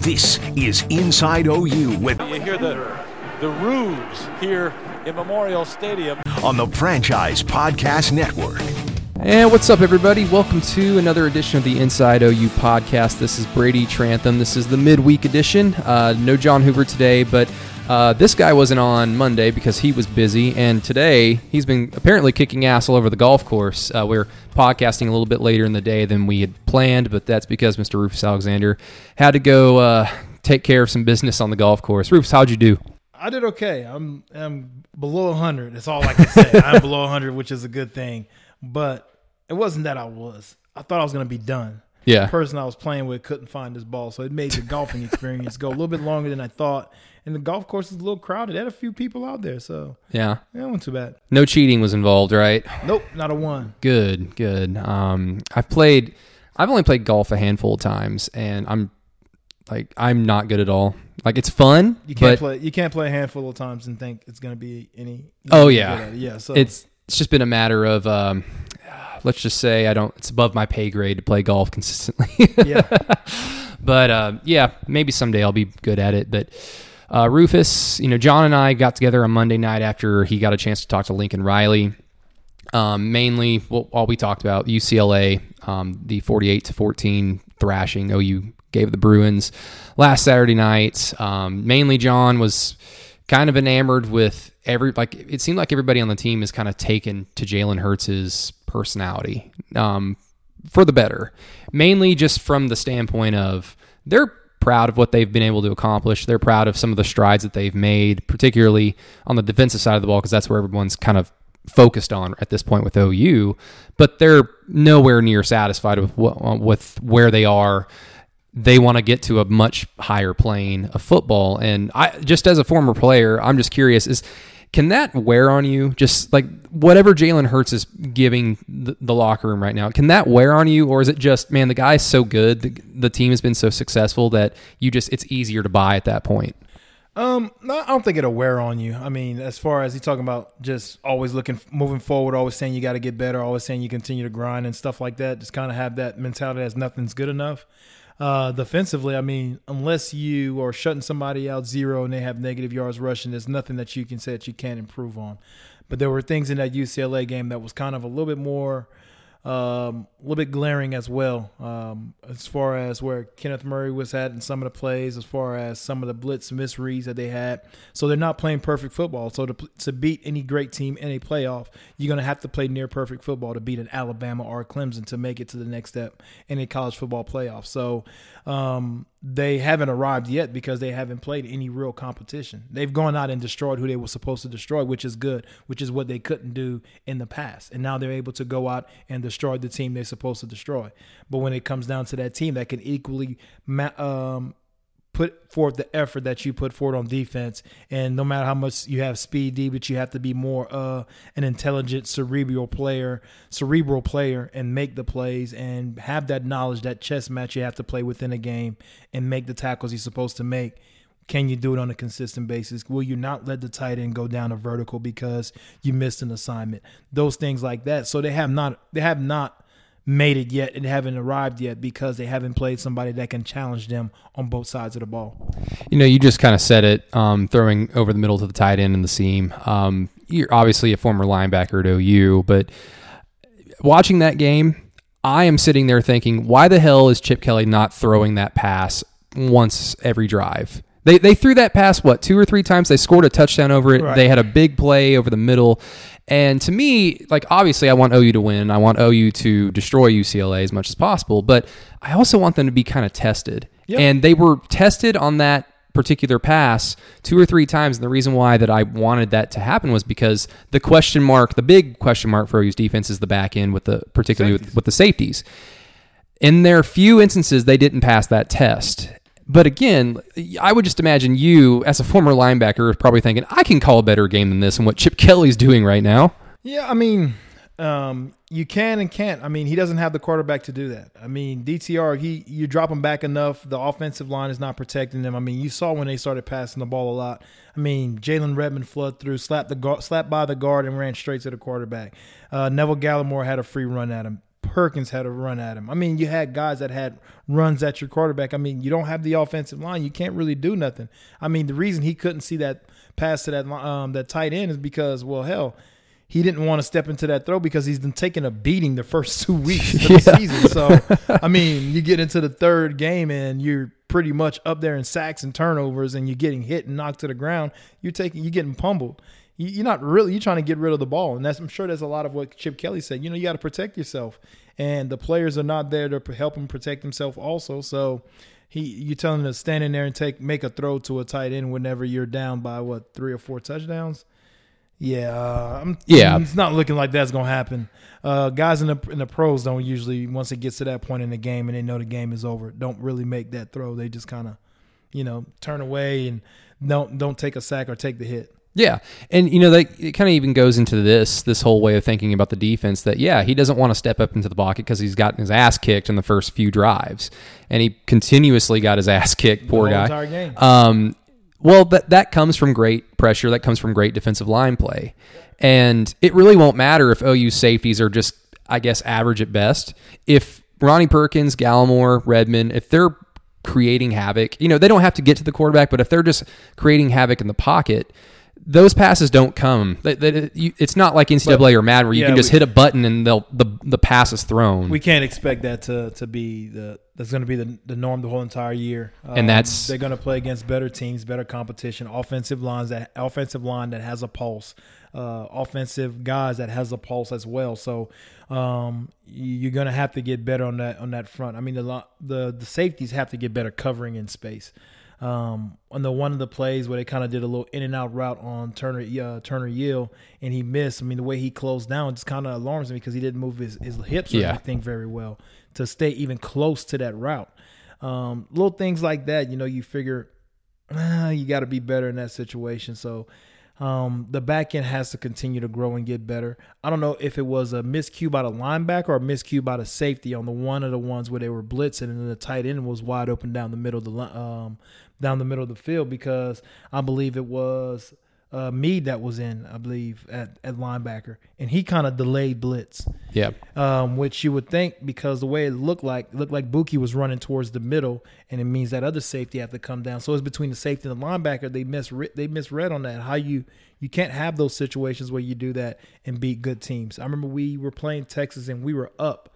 This is Inside OU with You hear the the roos here in Memorial Stadium. on the Franchise Podcast Network. And what's up, everybody? Welcome to another edition of the Inside OU podcast. This is Brady Trantham. This is the midweek edition. Uh, no John Hoover today, but uh, this guy wasn't on Monday because he was busy. And today, he's been apparently kicking ass all over the golf course. Uh, we're podcasting a little bit later in the day than we had planned, but that's because Mr. Rufus Alexander had to go uh, take care of some business on the golf course. Rufus, how'd you do? I did okay. I'm I'm below 100. That's all I can say. I'm below 100, which is a good thing. But it wasn't that I was. I thought I was going to be done. Yeah. The person I was playing with couldn't find this ball, so it made the golfing experience go a little bit longer than I thought. And the golf course is a little crowded. They had a few people out there, so Yeah. yeah, it wasn't too bad. No cheating was involved, right? Nope, not a one. Good, good. Um, I've played. I've only played golf a handful of times, and I'm like I'm not good at all. Like it's fun, You can't play. You can't play a handful of times and think it's going to be any. Oh, yeah. yeah. So it's it's just been a matter of um, let's just say I don't. It's above my pay grade to play golf consistently. yeah. but uh, yeah, maybe someday I'll be good at it. But uh, Rufus, you know, John and I got together on Monday night after he got a chance to talk to Lincoln Riley. Um, mainly, well, all we talked about UCLA, um, the 48 to 14 thrashing OU gave the Bruins last Saturday night. Um, mainly, John was kind of enamored with every like it seemed like everybody on the team is kind of taken to Jalen Hurts' personality um, for the better. Mainly just from the standpoint of they're proud of what they've been able to accomplish. They're proud of some of the strides that they've made, particularly on the defensive side of the ball, because that's where everyone's kind of focused on at this point with OU. But they're nowhere near satisfied with what, with where they are they want to get to a much higher plane of football. And I just as a former player, I'm just curious is can that wear on you? Just like whatever Jalen Hurts is giving the, the locker room right now, can that wear on you, or is it just man, the guy's so good, the, the team has been so successful that you just it's easier to buy at that point? Um, no, I don't think it'll wear on you. I mean, as far as he's talking about just always looking, moving forward, always saying you got to get better, always saying you continue to grind and stuff like that. Just kind of have that mentality as nothing's good enough. Uh, defensively, I mean, unless you are shutting somebody out zero and they have negative yards rushing, there's nothing that you can say that you can't improve on. But there were things in that UCLA game that was kind of a little bit more, um, a little bit glaring as well, um, as far as where Kenneth Murray was at in some of the plays, as far as some of the blitz misreads that they had. So they're not playing perfect football. So to, to beat any great team in a playoff, you're going to have to play near perfect football to beat an Alabama or Clemson to make it to the next step in a college football playoff. So um, they haven't arrived yet because they haven't played any real competition. They've gone out and destroyed who they were supposed to destroy, which is good, which is what they couldn't do in the past. And now they're able to go out and destroy the team they're supposed to destroy. But when it comes down to that team that can equally um, put forth the effort that you put forward on defense, and no matter how much you have speed, D, but you have to be more uh, an intelligent, cerebral player, cerebral player, and make the plays and have that knowledge, that chess match you have to play within a game, and make the tackles you're supposed to make. Can you do it on a consistent basis? Will you not let the tight end go down a vertical because you missed an assignment? Those things like that. So they have not they have not made it yet and haven't arrived yet because they haven't played somebody that can challenge them on both sides of the ball. You know, you just kind of said it, um, throwing over the middle to the tight end and the seam. Um, you're obviously a former linebacker at OU, but watching that game, I am sitting there thinking, why the hell is Chip Kelly not throwing that pass once every drive? They, they threw that pass, what, two or three times? They scored a touchdown over it. Right. They had a big play over the middle. And to me, like, obviously, I want OU to win. I want OU to destroy UCLA as much as possible. But I also want them to be kind of tested. Yep. And they were tested on that particular pass two or three times. And the reason why that I wanted that to happen was because the question mark, the big question mark for OU's defense is the back end with the particularly with, with the safeties. In their few instances, they didn't pass that test. But again, I would just imagine you, as a former linebacker, probably thinking, I can call a better game than this and what Chip Kelly's doing right now. Yeah, I mean, um, you can and can't. I mean, he doesn't have the quarterback to do that. I mean, DTR, he you drop him back enough, the offensive line is not protecting them. I mean, you saw when they started passing the ball a lot. I mean, Jalen Redmond flooded through, slapped the slapped by the guard, and ran straight to the quarterback. Uh, Neville Gallimore had a free run at him. Perkins had a run at him. I mean, you had guys that had runs at your quarterback. I mean, you don't have the offensive line. You can't really do nothing. I mean, the reason he couldn't see that pass to that um, that tight end is because, well, hell, he didn't want to step into that throw because he's been taking a beating the first two weeks of the season. So, I mean, you get into the third game and you're pretty much up there in sacks and turnovers, and you're getting hit and knocked to the ground. You're taking, you're getting pummeled. You- You're not really, you're trying to get rid of the ball, and that's I'm sure that's a lot of what Chip Kelly said. You know, you got to protect yourself, and the players are not there to help him protect himself also. So. He, you telling him to stand in there and take make a throw to a tight end whenever you're down by what three or four touchdowns. Yeah, uh, I'm, Yeah. it's not looking like that's gonna happen. Uh, guys in the in the pros don't usually once it gets to that point in the game and they know the game is over, don't really make that throw. They just kind of, you know, turn away and don't don't take a sack or take the hit. Yeah, and you know that it kind of even goes into this this whole way of thinking about the defense that yeah he doesn't want to step up into the pocket because he's gotten his ass kicked in the first few drives, and he continuously got his ass kicked. Poor guy. Um, well, that that comes from great pressure. That comes from great defensive line play, and it really won't matter if OU safeties are just I guess average at best. If Ronnie Perkins, Gallimore, Redmond, if they're creating havoc, you know they don't have to get to the quarterback, but if they're just creating havoc in the pocket. Those passes don't come. That- that- it- you- It's not like NCAA or Madden where you yeah, can just we- hit a button and they'll the the pass is thrown. We can't expect that to to be the that's going to be the the norm the whole entire year. Um, And that's- they're going to play against better teams, better competition, offensive lines that offensive line that has a pulse, uh, offensive guys that has a pulse as well. So um, you- you're going to have to get better on that on that front. I mean the the the safeties have to get better covering in space. Um, on the one of the plays where they kind of did a little in and out route on Turner uh, Turner-Yell and he missed. I mean the way he closed down just kind of alarms me because he didn't move his, his hips or Yeah. anything very well to stay even close to that route. Um, little things like that, you know, you figure ah, you got to be better in that situation. So um, the back end has to continue to grow and get better. I don't know if it was a miscue by the linebacker or a miscue by the safety on the one of the ones where they were blitzing and then the tight end was wide open down the middle of the um, down the middle of the field because I believe it was uh, Mead that was in, I believe, at, at linebacker, and he kind of delayed blitz yeah, um, which you would think because the way it looked like it looked like Buki was running towards the middle, and it means that other safety have to come down. So it's between the safety and the linebacker. They misread they misread on that. How you you can't have those situations where you do that and beat good teams. I remember we were playing Texas and we were up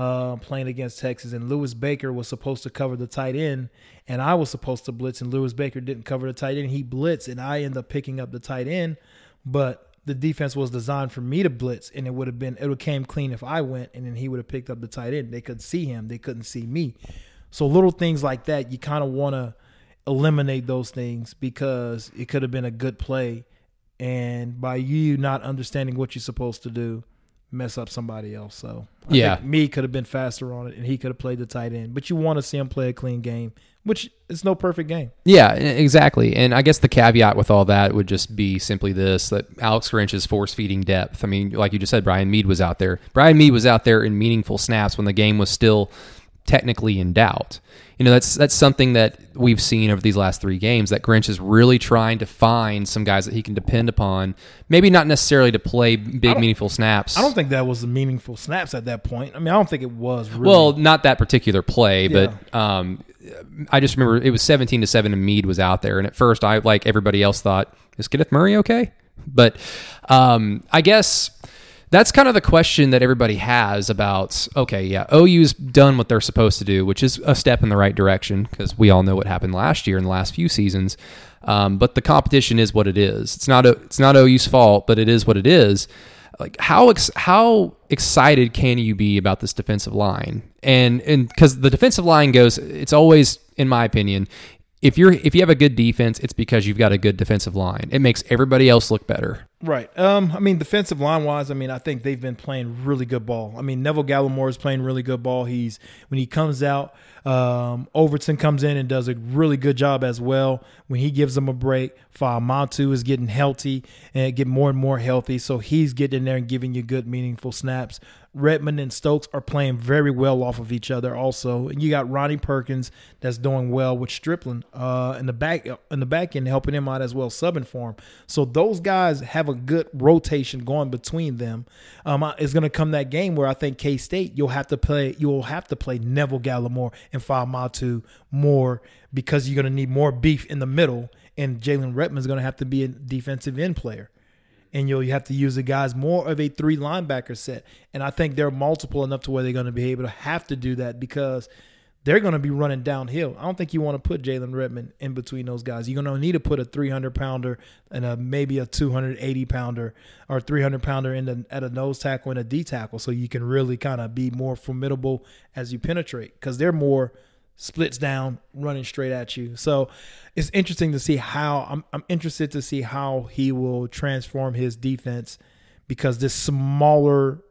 uh, playing against Texas, and Lewis Baker was supposed to cover the tight end, and I was supposed to blitz, and Lewis Baker didn't cover the tight end. He blitzed, and I ended up picking up the tight end, but the defense was designed for me to blitz, and it would have been it would have came clean if I went, and then he would have picked up the tight end. They could see him, they couldn't see me. So little things like that, you kind of want to eliminate those things because it could have been a good play, and by you not understanding what you're supposed to do, mess up somebody else. So I Yeah. think Mead could have been faster on it, and he could have played the tight end. But you want to see him play a clean game, which is no perfect game. Yeah, exactly. And I guess the caveat with all that would just be simply this that Alex Grinch is force feeding depth. I mean, like you just said, Brian Mead was out there. Brian Mead was out there in meaningful snaps when the game was still technically in doubt. You know, that's that's something that we've seen over these last three games that Grinch is really trying to find some guys that he can depend upon. Maybe not necessarily to play big meaningful snaps. I don't think that was the meaningful snaps at that point. I mean, I don't think it was. Really. Well, not that particular play, but um, I just remember it was seventeen to seven, and Mead was out there. And at first, I like everybody else thought, "Is Kenneth Murray okay?" But um, I guess that's kind of the question that everybody has about. Okay, yeah, OU's done what they're supposed to do, which is a step in the right direction because we all know what happened last year in the last few seasons. Um, but the competition is what it is. It's not a, it's not OU's fault, but it is what it is like how ex- how excited can you be about this defensive line? And and because the defensive line goes, it's always, in my opinion, if you're if you have a good defense, it's because you've got a good defensive line. It makes everybody else look better. Right. Um, I mean, defensive line wise, I mean, I think they've been playing really good ball. I mean, Neville Gallimore is playing really good ball. He's when he comes out, um, Overton comes in and does a really good job as well. When he gives them a break, Faamatau is getting healthy and get more and more healthy. So he's getting in there and giving you good, meaningful snaps. Redmond and Stokes are playing very well off of each other. Also, and you got Ronnie Perkins that's doing well with Stripling uh, in the back in the back end, helping him out as well, subbing for him. So those guys have a good rotation going between them. Um, it's going to come that game where I think K State you'll have to play you'll have to play Neville Gallimore and Faamatau more because you're going to need more beef in the middle, and Jalen Redmond's going to have to be a defensive end player and you'll you have to use the guys more of a three linebacker set. And I think they're multiple enough to where they're going to be able to have to do that because they're going to be running downhill. I don't think you want to put Jalen Redmond in between those guys. You're going to need to put a 300 pounder and a maybe a 280 pounder or 300 pounder in the, at a nose tackle and a D tackle, so you can really kind of be more formidable as you penetrate because they're more splits down, running straight at you. So it's interesting to see how I'm, I'm interested to see how he will transform his defense because this smaller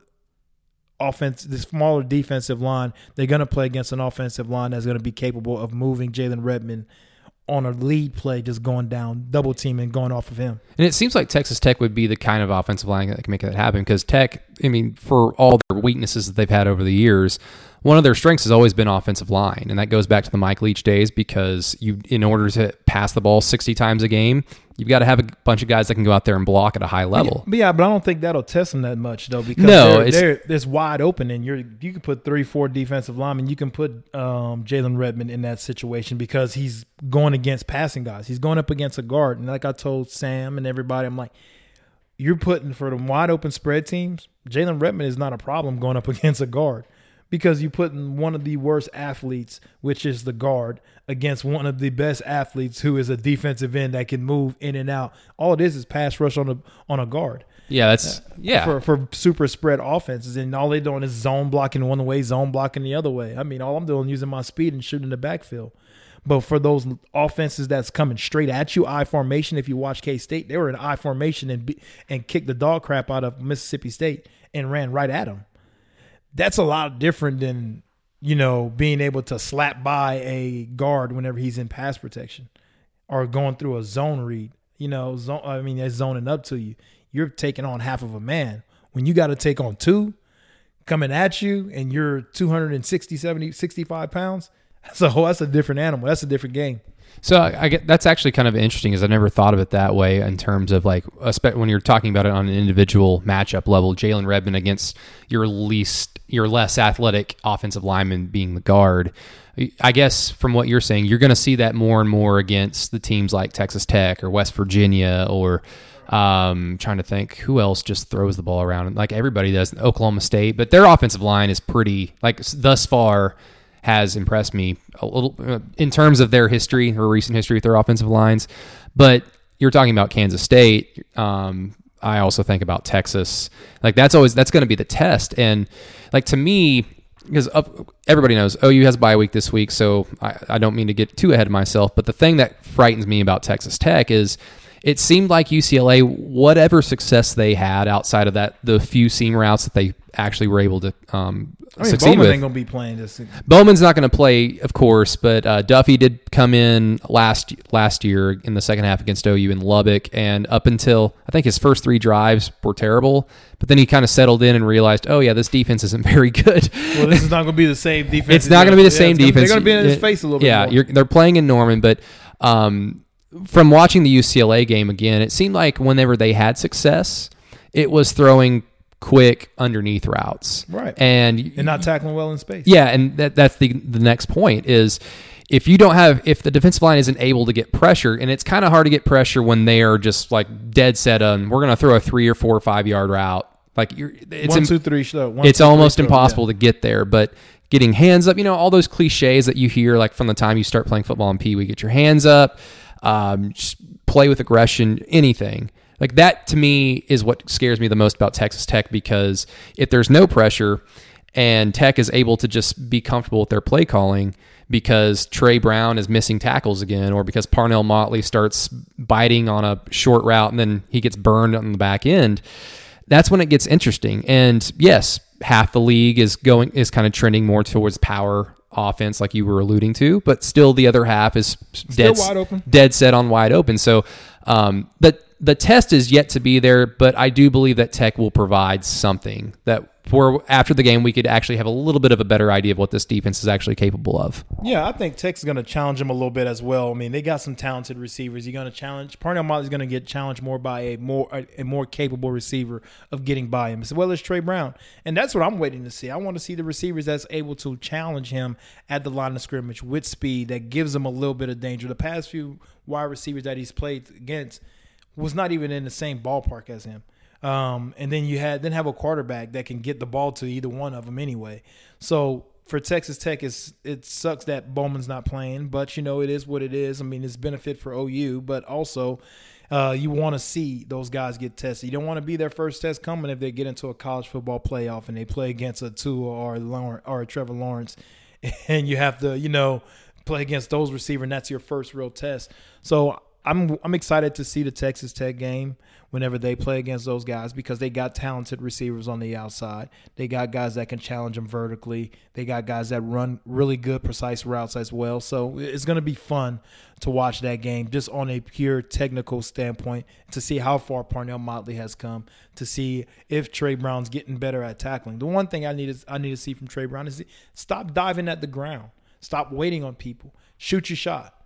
offense, this smaller defensive line, they're going to play against an offensive line that's going to be capable of moving Jalen Redmond on a lead play, just going down, double teaming, going off of him. And it seems like Texas Tech would be the kind of offensive line that can make that happen because Tech, I mean, for all their weaknesses that they've had over the years, one of their strengths has always been offensive line, and that goes back to the Mike Leach days because you, in order to pass the ball sixty times a game, you've got to have a bunch of guys that can go out there and block at a high level. But yeah, but I don't think that'll test them that much though because No, they're, it's- they're, it's wide open, and you're you can put three, four defensive linemen. You can put um, Jalen Redmond in that situation because he's going against passing guys. He's going up against a guard, and like I told Sam and everybody, I'm like. You're putting for the wide open spread teams. Jalen Redmond is not a problem going up against a guard because you're putting one of the worst athletes, which is the guard, against one of the best athletes who is a defensive end that can move in and out. All it is is pass rush on a on a guard Yeah, that's uh, yeah. for for super spread offenses, and all they're doing is zone blocking one way, zone blocking the other way. I mean, all I'm doing is using my speed and shooting the backfield. But for those offenses that's coming straight at you, I formation. If you watch K State, they were in I formation and and kicked the dog crap out of Mississippi State and ran right at them. That's a lot different than you know being able to slap by a guard whenever he's in pass protection or going through a zone read. You know, zone, I mean, they're zoning up to you. You're taking on half of a man. When you got to take on two coming at you and you're 260, 70, 65 pounds, so that's a different animal. That's a different game. So I, I get that's actually kind of interesting, because I never thought of it that way in terms of like when you're talking about it on an individual matchup level. Jalen Redmond against your least, your less athletic offensive lineman being the guard. I guess from what you're saying, you're going to see that more and more against the teams like Texas Tech or West Virginia or um, trying to think who else just throws the ball around like everybody does. Oklahoma State, but their offensive line is pretty like thus far has impressed me a little uh, in terms of their history or recent history with their offensive lines. But you're talking about Kansas State. Um, I also think about Texas. Like that's always that's going to be the test. And like to me, because everybody knows OU has bye week this week, so I, I don't mean to get too ahead of myself. But the thing that frightens me about Texas Tech is it seemed like UCLA, whatever success they had outside of that, the few seam routes that they actually were able to um, I mean, succeed Bowman with. ain't gonna be playing this. Bowman's not going to play, of course, but uh, Duffey did come in last last year in the second half against OU in Lubbock, and up until I think his first three drives were terrible, but then he kind of settled in and realized, oh yeah, this defense isn't very good. Well, this is not gonna be the same defense. it's not going to be the Yeah, same it's gonna- defense. They're gonna be in his face a little yeah, bit. Yeah, they're playing in Norman, but um, from watching the UCLA game again, it seemed like whenever they had success, it was throwing quick underneath routes, Right. And and not tackling well in space. yeah, and that, that's the the next point is if you don't have if the defensive line isn't able to get pressure, and it's kind of hard to get pressure when they are just like dead set on we're going to throw a three or four or five yard route. Like you're, it's one, two, three, show. One, it's two, almost throw. impossible Yeah. to get there, but getting hands up, you know, all those cliches that you hear like from the time you start playing football in Pee Wee, get your hands up, um, play with aggression, anything. Like that to me is what scares me the most about Texas Tech because if there's no pressure and Tech is able to just be comfortable with their play calling because Trey Brown is missing tackles again or because Parnell Motley starts biting on a short route and then he gets burned on the back end, that's when it gets interesting. And yes, half the league is going is kind of trending more towards power offense, like you were alluding to, but still the other half is dead wide open. dead set on wide open. So, um, the the test is yet to be there, but I do believe that Tech will provide something that where after the game we could actually have a little bit of a better idea of what this defense is actually capable of. Yeah, I think is going to challenge them a little bit as well. I mean, they got some talented receivers. You're going to challenge. Parnell Motley is going to get challenged more by a more a more capable receiver of getting by him, as well as Trey Brown. And that's what I'm waiting to see. I want to see the receivers that's able to challenge him at the line of scrimmage with speed that gives him a little bit of danger. The past few wide receivers that he's played against was not even in the same ballpark as him. Um, and then you had then have a quarterback that can get the ball to either one of them anyway. So for Texas Tech, it's, it sucks that Bowman's not playing, but you know it is what it is. I mean, it's benefit for OU, but also uh, you want to see those guys get tested. You don't want to be their first test coming if they get into a college football playoff and they play against a Tua or Lawrence, or a Trevor Lawrence, and you have to you know play against those receivers, and that's your first real test. So I'm I'm excited to see the Texas Tech game whenever they play against those guys because they got talented receivers on the outside. They got guys that can challenge them vertically. They got guys that run really good, precise routes as well. So it's going to be fun to watch that game just on a pure technical standpoint to see how far Parnell Motley has come, to see if Trey Brown's getting better at tackling. The one thing I need is I need to see from Trey Brown is stop diving at the ground. Stop waiting on people. Shoot your shot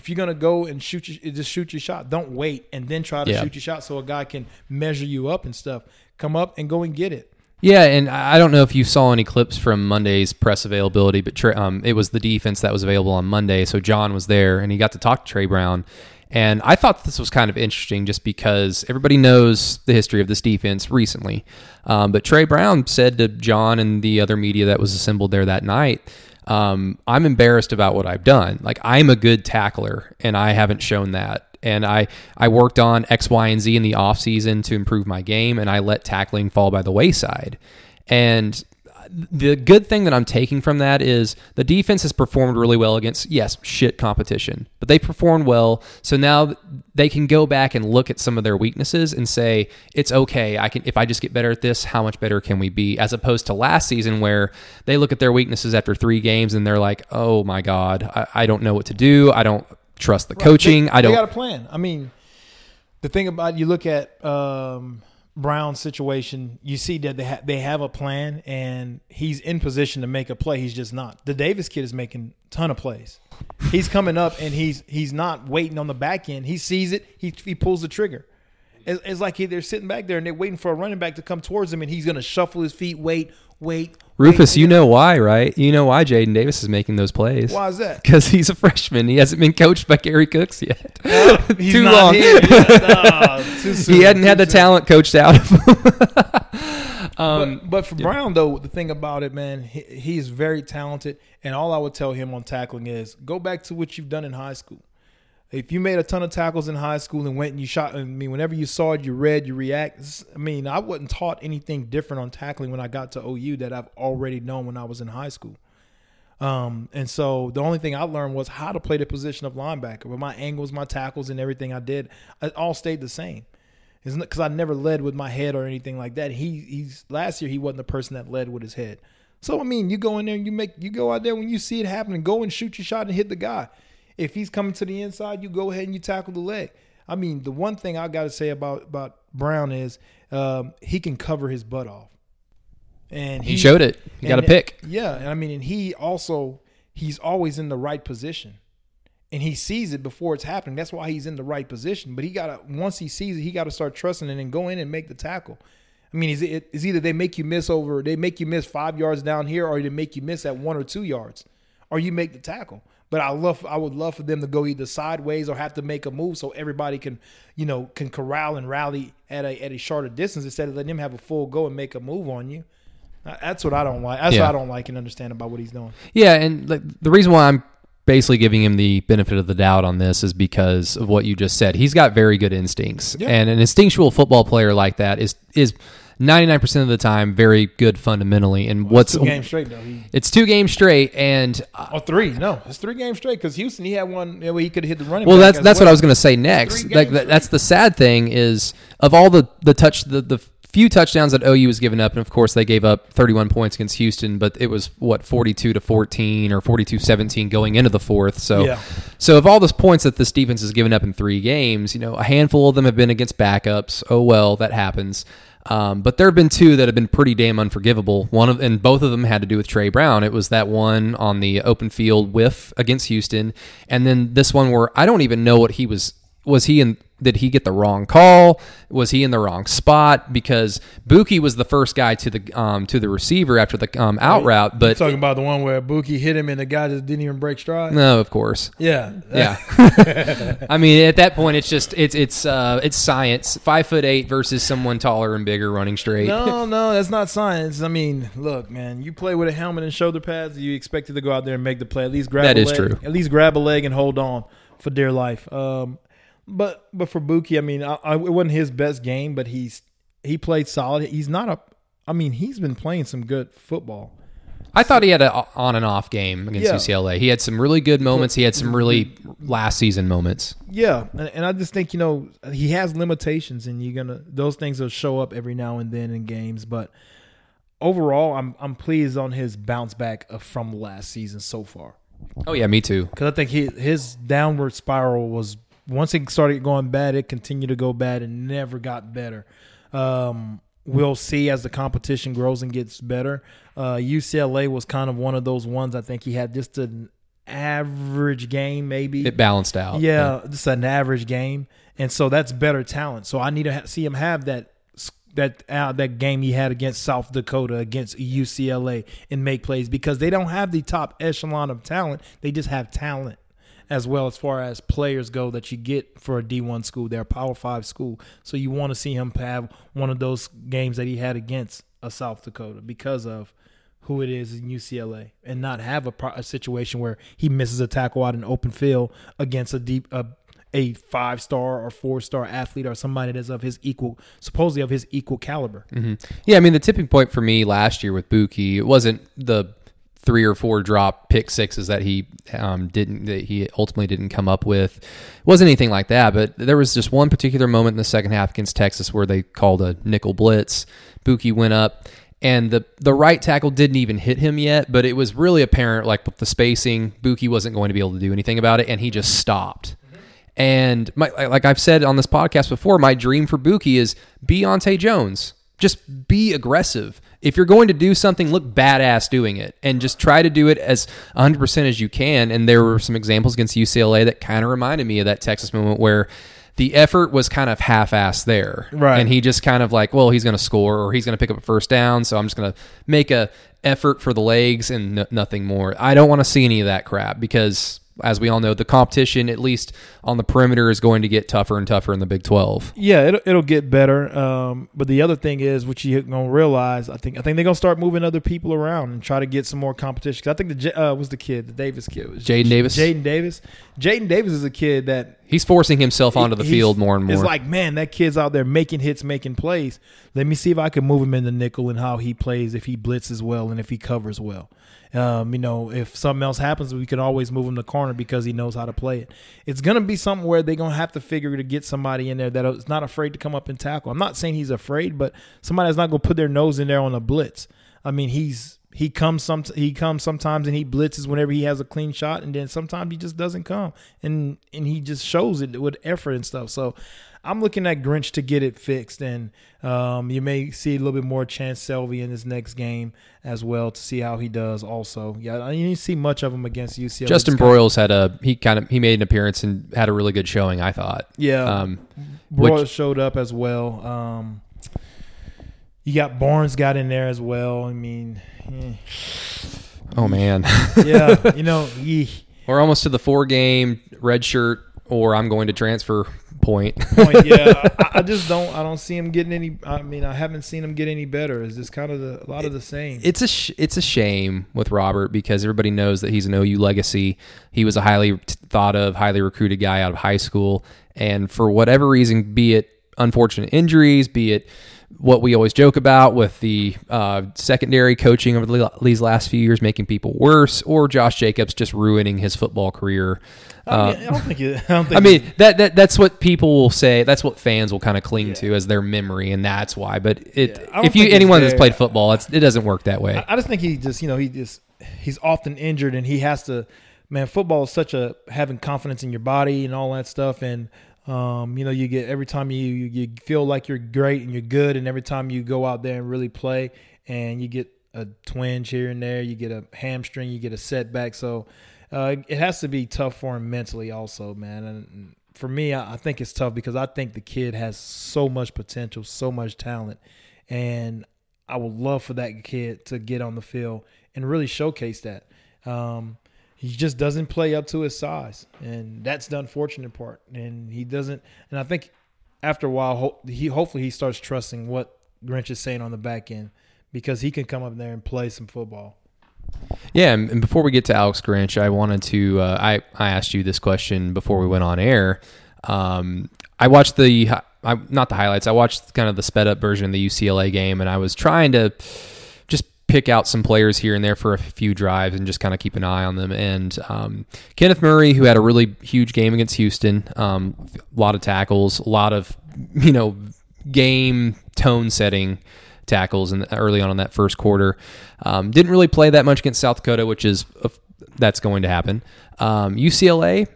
if you're gonna go and shoot, your, just shoot your shot. Don't wait and then try to yeah. shoot your shot so a guy can measure you up and stuff. Come up and go and get it. Yeah, and I don't know if you saw any clips from Monday's press availability, but um, it was the defense that was available on Monday. So John was there, and he got to talk to Trey Brown. And I thought this was kind of interesting just because everybody knows the history of this defense recently. Um, but Trey Brown said to John and the other media that was assembled there that night um, I'm embarrassed about what I've done. Like I'm a good tackler, and I haven't shown that. And I I worked on X, Y, and Z in the off season to improve my game, and I let tackling fall by the wayside. And the good thing that I'm taking from that is the defense has performed really well against yes shit competition, but they performed well. So now they can go back and look at some of their weaknesses and say it's okay. I can if I just get better at this, how much better can we be? As opposed to last season where they look at their weaknesses after three games and they're like, oh my god, I, I don't know what to do. I don't trust the coaching. They, I don't. They got a plan. I mean, the thing about you look at. Um, Brown situation, you see that they ha- they have a plan and he's in position to make a play. He's just not. The Davis kid is making ton of plays. He's coming up and he's he's not waiting on the back end. He sees it. He he pulls the trigger. It's, it's like he, they're sitting back there and they're waiting for a running back to come towards him and he's going to shuffle his feet, wait, wait. Rufus, you know why, right? You know why Jaden Davis is making those plays. Why is that? Because he's a freshman. He hasn't been coached by Kerry Cooks yet. Well, too long. no, too soon, he hadn't had the soon. talent coached out of him. um, but, but, for yeah. Brown, though, the thing about it, man, he, he's very talented. And all I would tell him on tackling is go back to what you've done in high school. If you made a ton of tackles in high school and went and you shot, I mean, whenever you saw it, you read, you react. I mean, I wasn't taught anything different on tackling when I got to OU that I've already known when I was in high school. Um, and so the only thing I learned was how to play the position of linebacker. With my angles, my tackles, and everything I did, it all stayed the same. Because I never led with my head or anything like that. He he's last year he wasn't the person that led with his head. So I mean, you go in there and you make you go out there when you see it happening, go and shoot your shot and hit the guy. If he's coming to the inside, you go ahead and you tackle the leg. I mean, the one thing I got to say about about Brown is um, he can cover his butt off, and he, he showed it. He got a pick. Yeah, and I mean, and he also he's always in the right position, and he sees it before it's happening. That's why he's in the right position. But he got to once he sees it, he got to start trusting it and go in and make the tackle. I mean, is it is either they make you miss over, they make you miss five yards down here, or they make you miss at one or two yards, or you make the tackle. But I love I would love for them to go either sideways or have to make a move so everybody can, you know, can corral and rally at a at a shorter distance instead of letting them have a full go and make a move on you. That's what I don't like. That's yeah. what I don't like and understand about what he's doing. Yeah, and like, the reason why I'm basically giving him the benefit of the doubt on this is because of what you just said. He's got very good instincts, yeah. and an instinctual football player like that is is 99% of the time very good fundamentally. And well, what's two games straight though? He, it's two games straight, and uh, oh, three? No, it's three games straight because Houston he had one where he could hit the running. Well, that's that's well. what I was going to say next. Like that, that's the sad thing is of all the the touch the the few touchdowns that OU has given up, and of course they gave up 31 points against Houston, but it was what 42 to 14 or 42-17 going into the fourth. So, yeah. so of all those points that this defense has given up in three games, you know, a handful of them have been against backups. Oh well, that happens. Um, but there have been two that have been pretty damn unforgivable. One of and both of them had to do with Trey Brown. It was that one on the open field whiff against Houston, and then this one where I don't even know what he was was he in did he get the wrong call? Was he in the wrong spot? Because Buki was the first guy to the um, to the receiver after the um, out route, but talking about the one where Buki hit him and the guy just didn't even break stride. no, of course, Yeah, yeah. I mean, at that point, it's just it's it's uh, it's science. Five foot eight versus someone taller and bigger running straight. No, no, that's not science. I mean, look, man, you play with a helmet and shoulder pads. You expected to go out there and make the play. At least grab That a is leg, true. At least grab a leg and hold on for dear life. Um, but but for Buki, I mean, I, I, it wasn't his best game, but he's he played solid. He's not a. I mean, he's been playing some good football. I thought he had an on and off game against Yeah. UCLA. He had some really good moments. He had some really mm-hmm. last season moments. Yeah, and, and I just think you know he has limitations, and you're gonna those things will show up every now and then in games. But overall, I'm I'm pleased on his bounce back from last season so far. Oh yeah, me too. Because I think he, his downward spiral was once it started going bad, it continued to go bad and never got better. Um, we'll see as the competition grows and gets better. Uh, UCLA was kind of one of those ones. I think he had just an average game, maybe. It balanced out. Yeah, just an average game, and so that's better talent. So I need to ha- see him have that that uh, that game he had against South Dakota against UCLA and make plays because they don't have the top echelon of talent. They just have talent as well as far as players go that you get for a D1 school. They're a Power 5 school. So you want to see him have one of those games that he had against a South Dakota because of who it is in UCLA and not have a, a situation where he misses a tackle out in open field against a deep a, a five star or four star athlete or somebody that's of his equal supposedly of his equal caliber. Mm-hmm. Yeah, I mean the tipping point for me last year with Buki, it wasn't the three or four drop pick sixes that he um, didn't that he ultimately didn't come up with. It wasn't anything like that, but there was just one particular moment in the second half against Texas where they called a nickel blitz. Buki went up and the the right tackle didn't even hit him yet, but it was really apparent like with the spacing, Buki wasn't going to be able to do anything about it and he just stopped. And my, like I've said on this podcast before, my dream for Buki is Beyonce Jones. Just be aggressive. If you're going to do something, look badass doing it and just try to do it as 100% as you can. And there were some examples against UCLA that kind of reminded me of that Texas moment where the effort was kind of half-assed there. Right. And he just kind of like, well, he's going to score or he's going to pick up a first down, so I'm just going to make a effort for the legs and n- nothing more. I don't want to see any of that crap because as we all know, the competition, at least on the perimeter, is going to get tougher and tougher in the Big 12. Yeah, it'll, it'll get better. Um, but the other thing is, what you're gonna realize, I think, I think they're gonna start moving other people around and try to get some more competition. Cause I think the uh, was the kid, the Davis kid, was Jaden Davis? Jaden Davis. Jaden Davis is a kid that He's forcing himself onto the field more and more. It's like, man, that kid's out there making hits, making plays. Let me see if I can move him in the nickel and how he plays, if he blitzes well and if he covers well. Um, you know, if something else happens, we can always move him to corner because he knows how to play it. It's gonna be something where they're gonna have to figure to get somebody in there that is not afraid to come up and tackle. I'm not saying he's afraid, but somebody that's not gonna put their nose in there on a blitz. I mean, he's he comes some he comes sometimes and he blitzes whenever he has a clean shot, and then sometimes he just doesn't come, and and he just shows it with effort and stuff. So. I'm looking at Grinch to get it fixed, and um, you may see a little bit more Chanse Sylvie in his next game as well to see how he does. Also, yeah, I didn't see much of him against UCLA. Justin Broiles had a he kind of he made an appearance and had a really good showing. I thought. yeah, Um, Broyles which- showed up as well. Um, you got Barnes got in there as well. I mean, eh. oh man, yeah, you know, he, we're almost to the four game red shirt, or I'm going to transfer point. point. Yeah, I, I just don't. I don't see him getting any. I mean, I haven't seen him get any better. It's just kind of the, a lot of the same. it's a sh- it's a shame with Robert because everybody knows that he's an OU legacy. He was a highly thought of, highly recruited guy out of high school, and for whatever reason, be it unfortunate injuries, be it what we always joke about with the uh, secondary coaching over the- these last few years making people worse, or Josh Jacobs just ruining his football career. I, mean, I don't think. It, I don't think. I mean that, that that's what people will say. That's what fans will kind of cling to as their memory, and that's why. But it, Yeah, if you anyone that's played football, it's, it doesn't work that way. I, I just think he just, you know, he just he's often injured and he has to. Man, football is such a having confidence in your body and all that stuff, and Um, you know, you get every time you you feel like you're great and you're good, and every time you go out there and really play, and you get a twinge here and there, you get a hamstring, you get a setback. So uh, it has to be tough for him mentally, also, man. And for me, I, I think it's tough because I think the kid has so much potential, so much talent, and I would love for that kid to get on the field and really showcase that. Um, he just doesn't play up to his size, and that's the unfortunate part. And he doesn't. And I think after a while, he hopefully he starts trusting what Grinch is saying on the back end because he can come up there and play some football. Yeah, and before we get to Alex Grinch, I wanted to. Uh, I I asked you this question before we went on air. Um, I watched the, I, not the highlights. I watched kind of the sped up version of the UCLA game, and I was trying to pick out some players here and there for a few drives and just kind of keep an eye on them. And um, Kenneth Murray, who had a really huge game against Houston, um, a lot of tackles, a lot of you know game tone setting tackles and early on in that first quarter. Um, didn't really play that much against South Dakota, which is that's going to happen. Um, UCLA,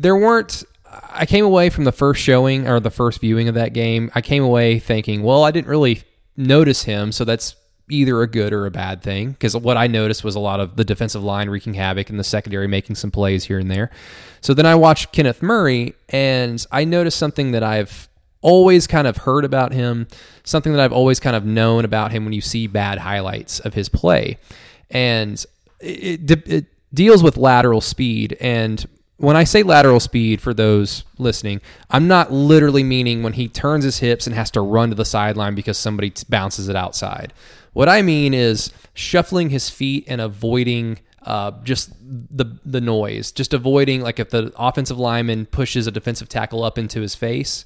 there weren't. I came away from the first showing or the first viewing of that game. I came away thinking, well, I didn't really notice him, so that's either a good or a bad thing because what I noticed was a lot of the defensive line wreaking havoc and the secondary making some plays here and there. So then I watched Kenneth Murray and I noticed something that I've always kind of heard about him, something that I've always kind of known about him when you see bad highlights of his play. And it, it, it deals with lateral speed and when I say lateral speed for those listening, I'm not literally meaning when he turns his hips and has to run to the sideline because somebody bounces it outside. What I mean is shuffling his feet and avoiding uh, just the the noise, just avoiding like if the offensive lineman pushes a defensive tackle up into his face,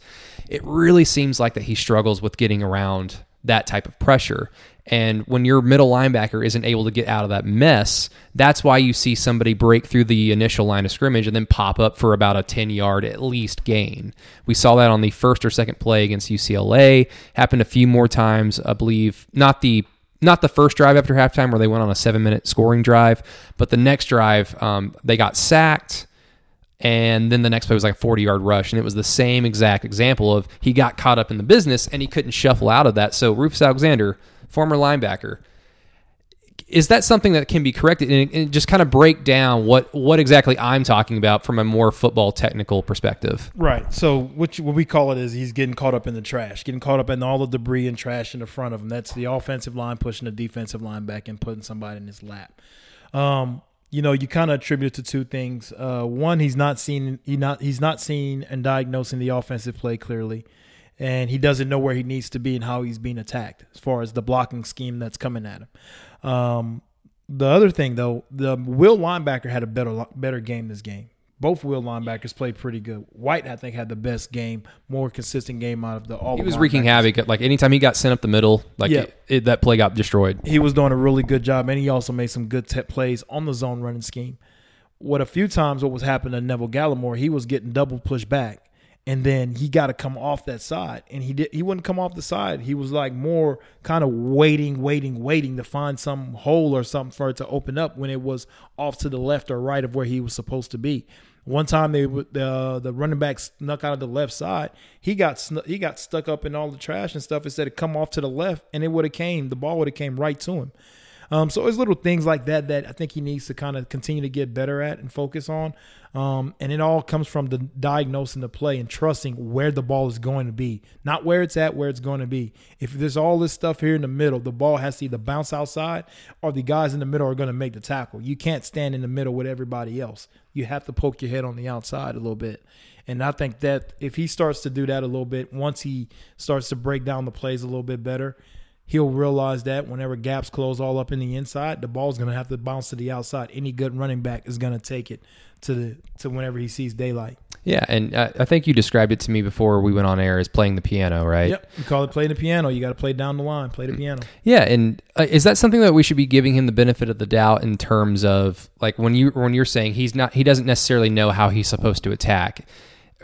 it really seems like that he struggles with getting around that type of pressure. And when your middle linebacker isn't able to get out of that mess, that's why you see somebody break through the initial line of scrimmage and then pop up for about a 10 yard at least gain. We saw that on the first or second play against UCLA. Happened a few more times, I believe. Not the not the first drive after halftime where they went on a seven minute scoring drive, but the next drive, um, they got sacked. And then the next play was like a 40 yard rush. And it was the same exact example of he got caught up in the business and he couldn't shuffle out of that. So Rufus Alexander, former linebacker, is that something that can be corrected and, and, just kind of break down what what exactly I'm talking about from a more football technical perspective? Right. So what, what we call it is he's getting caught up in the trash, getting caught up in all the debris and trash in the front of him. That's the offensive line pushing the defensive line back and putting somebody in his lap. Um, you know, you kind of attribute it to two things. Uh, one, he's not seeing he not he's not seeing and diagnosing the offensive play clearly and he doesn't know where he needs to be and how he's being attacked as far as the blocking scheme that's coming at him. Um, the other thing, though, the will linebacker had a better better game this game. Both will linebackers played pretty good. White, I think, had the best game, more consistent game out of the all. He was wreaking havoc. Like anytime he got sent up the middle, like yeah. it, it, that play got destroyed. He was doing a really good job, and he also made some good plays on the zone running scheme. What a few times what was happening to Neville Gallimore, he was getting double pushed back and then he got to come off that side. And he did he wouldn't come off the side. He was like more kind of waiting waiting waiting to find some hole or something for it to open up when it was off to the left or right of where he was supposed to be. One time they the the running back snuck out of the left side. He got he got stuck up in all the trash and stuff instead of come off to the left and it would have came the ball would have came right to him um, so it's little things like that that I think he needs to kind of continue to get better at and focus on. Um, and it all comes from the diagnosing the play and trusting where the ball is going to be, not where it's at, where it's going to be. If there's all this stuff here in the middle, the ball has to either bounce outside or the guys in the middle are going to make the tackle. You can't stand in the middle with everybody else. You have to poke your head on the outside a little bit. And I think that if he starts to do that a little bit, once he starts to break down the plays a little bit better, he'll realize that whenever gaps close all up in the inside, the ball's going to have to bounce to the outside. Any good running back is going to take it to the to whenever he sees daylight. Yeah, and uh, I think you described it to me before we went on air as playing the piano, right? Yep, you call it playing the piano. You got to play down the line, play the piano. Yeah, and uh, is that something that we should be giving him the benefit of the doubt in terms of like when you when you're saying he's not he doesn't necessarily know how he's supposed to attack?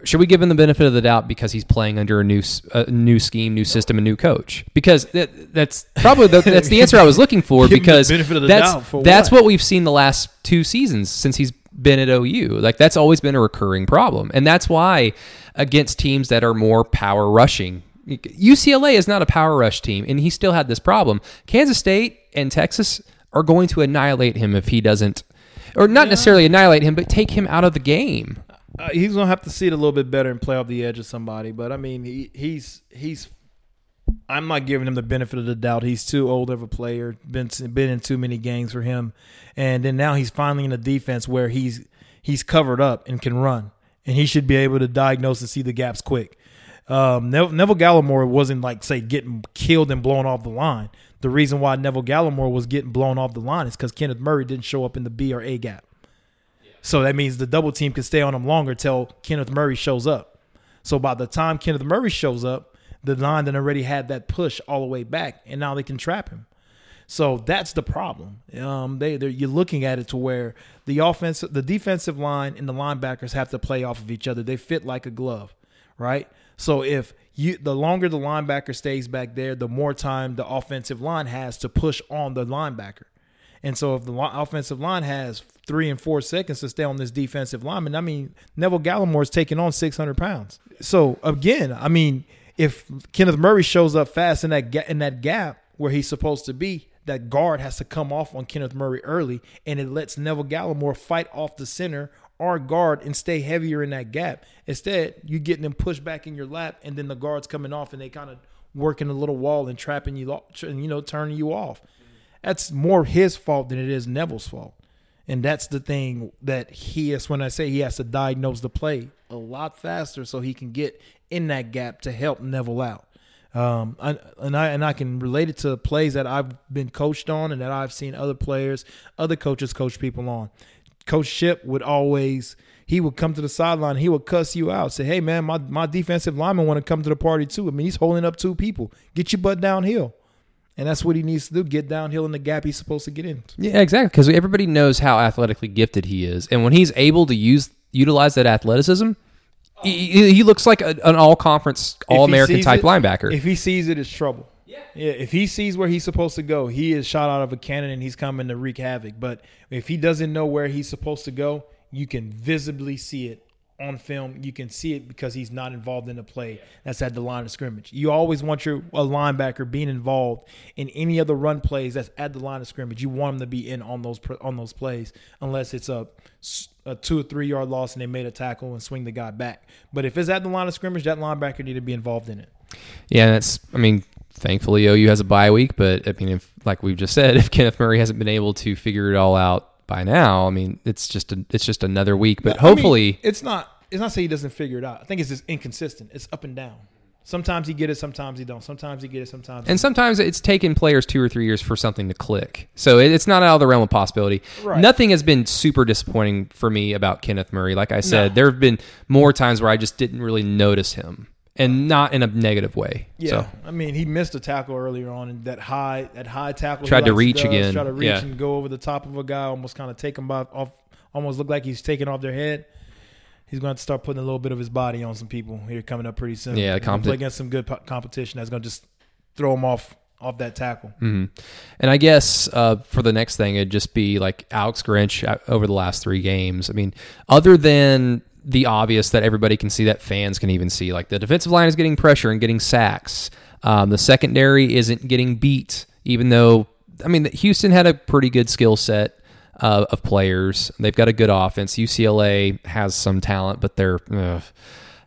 Should we give him the benefit of the doubt because he's playing under a new a new scheme, new system, a new coach? Because that, that's probably the, that's the answer I was looking for. because that's that's what? what we've seen the last two seasons since he's been at OU. Like that's always been a recurring problem. And that's why against teams that are more power rushing, UCLA is not a power rush team, and he still had this problem. Kansas State and Texas are going to annihilate him if he doesn't, or not necessarily annihilate him, but take him out of the game. Uh, he's gonna have to see it a little bit better and play off the edge of somebody. But I mean, he, he's he's. I'm not giving him the benefit of the doubt. He's too old of a player. Been been in too many games for him, and then now he's finally in a defense where he's he's covered up and can run, and he should be able to diagnose and see the gaps quick. Um, Neville, Neville Gallimore wasn't like say getting killed and blown off the line. The reason why Neville Gallimore was getting blown off the line is because Kenneth Murray didn't show up in the B or A gap. So that means the double team can stay on him longer till Kenneth Murray shows up. So by the time Kenneth Murray shows up, the line then already had that push all the way back, and now they can trap him. So that's the problem. Um, they you're looking at it to where the offense, the defensive line, and the linebackers have to play off of each other. They fit like a glove, right? So if you the longer the linebacker stays back there, the more time the offensive line has to push on the linebacker. And so if the offensive line has three and four seconds to stay on this defensive lineman, I mean Neville Gallimore is taking on 600 pounds. So again, I mean if Kenneth Murray shows up fast in that in that gap where he's supposed to be, that guard has to come off on Kenneth Murray early, and it lets Neville Gallimore fight off the center or guard and stay heavier in that gap. Instead, you're getting them pushed back in your lap, and then the guards coming off, and they kind of working a little wall and trapping you, you know, turning you off. That's more his fault than it is Neville's fault. And that's the thing that he is when I say he has to diagnose the play a lot faster so he can get in that gap to help Neville out. Um, I, and I and I can relate it to plays that I've been coached on and that I've seen other players, other coaches coach people on. Coach Ship would always he would come to the sideline, he would cuss you out, say, "Hey man, my my defensive lineman want to come to the party too. I mean, he's holding up two people. Get your butt downhill." And that's what he needs to do: get downhill in the gap he's supposed to get in. Yeah, exactly. Because everybody knows how athletically gifted he is, and when he's able to use utilize that athleticism, he, he looks like a, an all conference, all American type it, linebacker. If he sees it, it's trouble. Yeah. yeah. If he sees where he's supposed to go, he is shot out of a cannon and he's coming to wreak havoc. But if he doesn't know where he's supposed to go, you can visibly see it on film. You can see it because he's not involved in the play. That's at the line of scrimmage. You always want your a linebacker being involved in any of the run plays that's at the line of scrimmage. You want him to be in on those on those plays, unless it's a a two or three yard loss and they made a tackle and swing the guy back. But if it's at the line of scrimmage, that linebacker need to be involved in it. Yeah, that's. I mean, thankfully OU has a bye week, but I mean, if like we've just said, if Kenneth Murray hasn't been able to figure it all out by now. I mean, it's just a, it's just another week, but hopefully I mean, it's not. It's not say he doesn't figure it out. I think it's just inconsistent. It's up and down. Sometimes he get it, sometimes he don't. Sometimes he get it, sometimes. And sometimes it's taken players two or three years for something to click. So it's not out of the realm of possibility. Right. Nothing has been super disappointing for me about Kenneth Murray. Like I said, no. there have been more times where I just didn't really notice him and not in a negative way. Yeah, so. I mean, he missed a tackle earlier on, and that high that high tackle tried to reach again, tried to reach yeah. and go over the top of a guy, almost kind of take him by, off, almost look like he's taking off their head. He's going to start putting a little bit of his body on some people here coming up pretty soon. Yeah, comp- play against some good competition that's going to just throw him off off that tackle. Mm-hmm. And I guess uh, for the next thing, it'd just be like Alex Grinch over the last three games. I mean, other than the obvious that everybody can see that fans can even see. Like the defensive line is getting pressure and getting sacks. Um, the secondary isn't getting beat, even though I mean Houston had a pretty good skill set uh, of players. They've got a good offense. UCLA has some talent, but they're uh,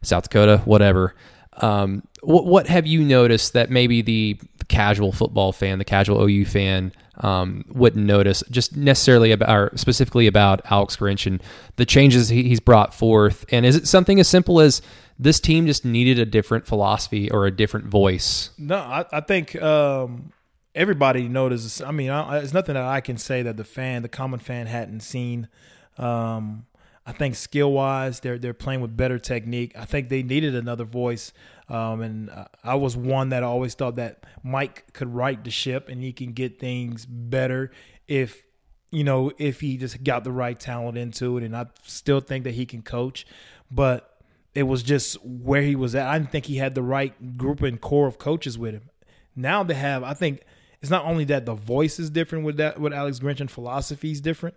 South Dakota, whatever. Um, what, what have you noticed that maybe the casual football fan, the casual OU fan, um, wouldn't notice just necessarily about or specifically about Alex Grinch and the changes he, he's brought forth? And is it something as simple as this team just needed a different philosophy or a different voice? No, I, I think um, everybody notices. I mean, I, it's nothing that I can say that the fan, the common fan, hadn't seen. Um, I think skill wise, they're they're playing with better technique. I think they needed another voice, um, and I was one that always thought that Mike could right the ship and he can get things better if you know if he just got the right talent into it. And I still think that he can coach, but it was just where he was at. I didn't think he had the right group and core of coaches with him. Now they have. I think it's not only that the voice is different with that with Alex Grinch and philosophy is different.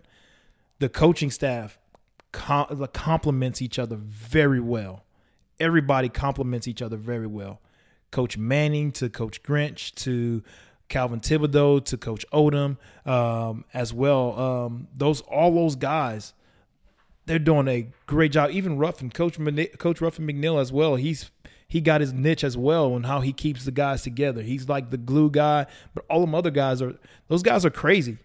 The coaching staff com- complements each other very well. Everybody complements each other very well. Coach Manning to Coach Grinch to Calvin Thibodeaux to Coach Odom um, as well. Um, those all those guys, they're doing a great job. Even Ruffin, Coach Coach Ruffin McNeill as well. He's he got his niche as well and how he keeps the guys together. He's like the glue guy, but all them other guys are those guys are crazy.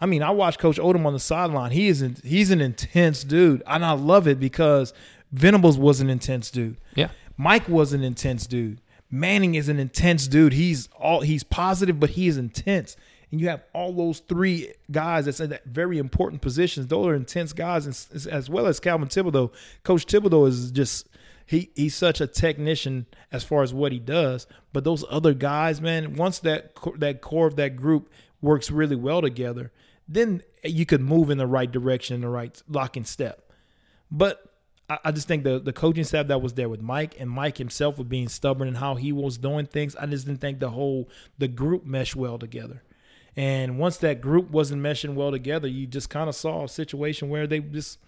I mean, I watched Coach Odom on the sideline. He is in, he's an intense dude, and I love it because Venables was an intense dude. Yeah, Mike was an intense dude. Manning is an intense dude. He's all he's positive, but he is intense. And you have all those three guys that's in that very important positions. Those are intense guys, as, as well as Calvin Thibodeaux. Coach Thibodeaux is just he he's such a technician as far as what he does. But those other guys, man, once that that core of that group works really well together, then you could move in the right direction, in the right locking step. But I, just think the the coaching staff that was there with Mike and Mike himself was being stubborn and how he was doing things. I just didn't think the whole the group meshed well together. And once that group wasn't meshing well together, you just kind of saw a situation where they just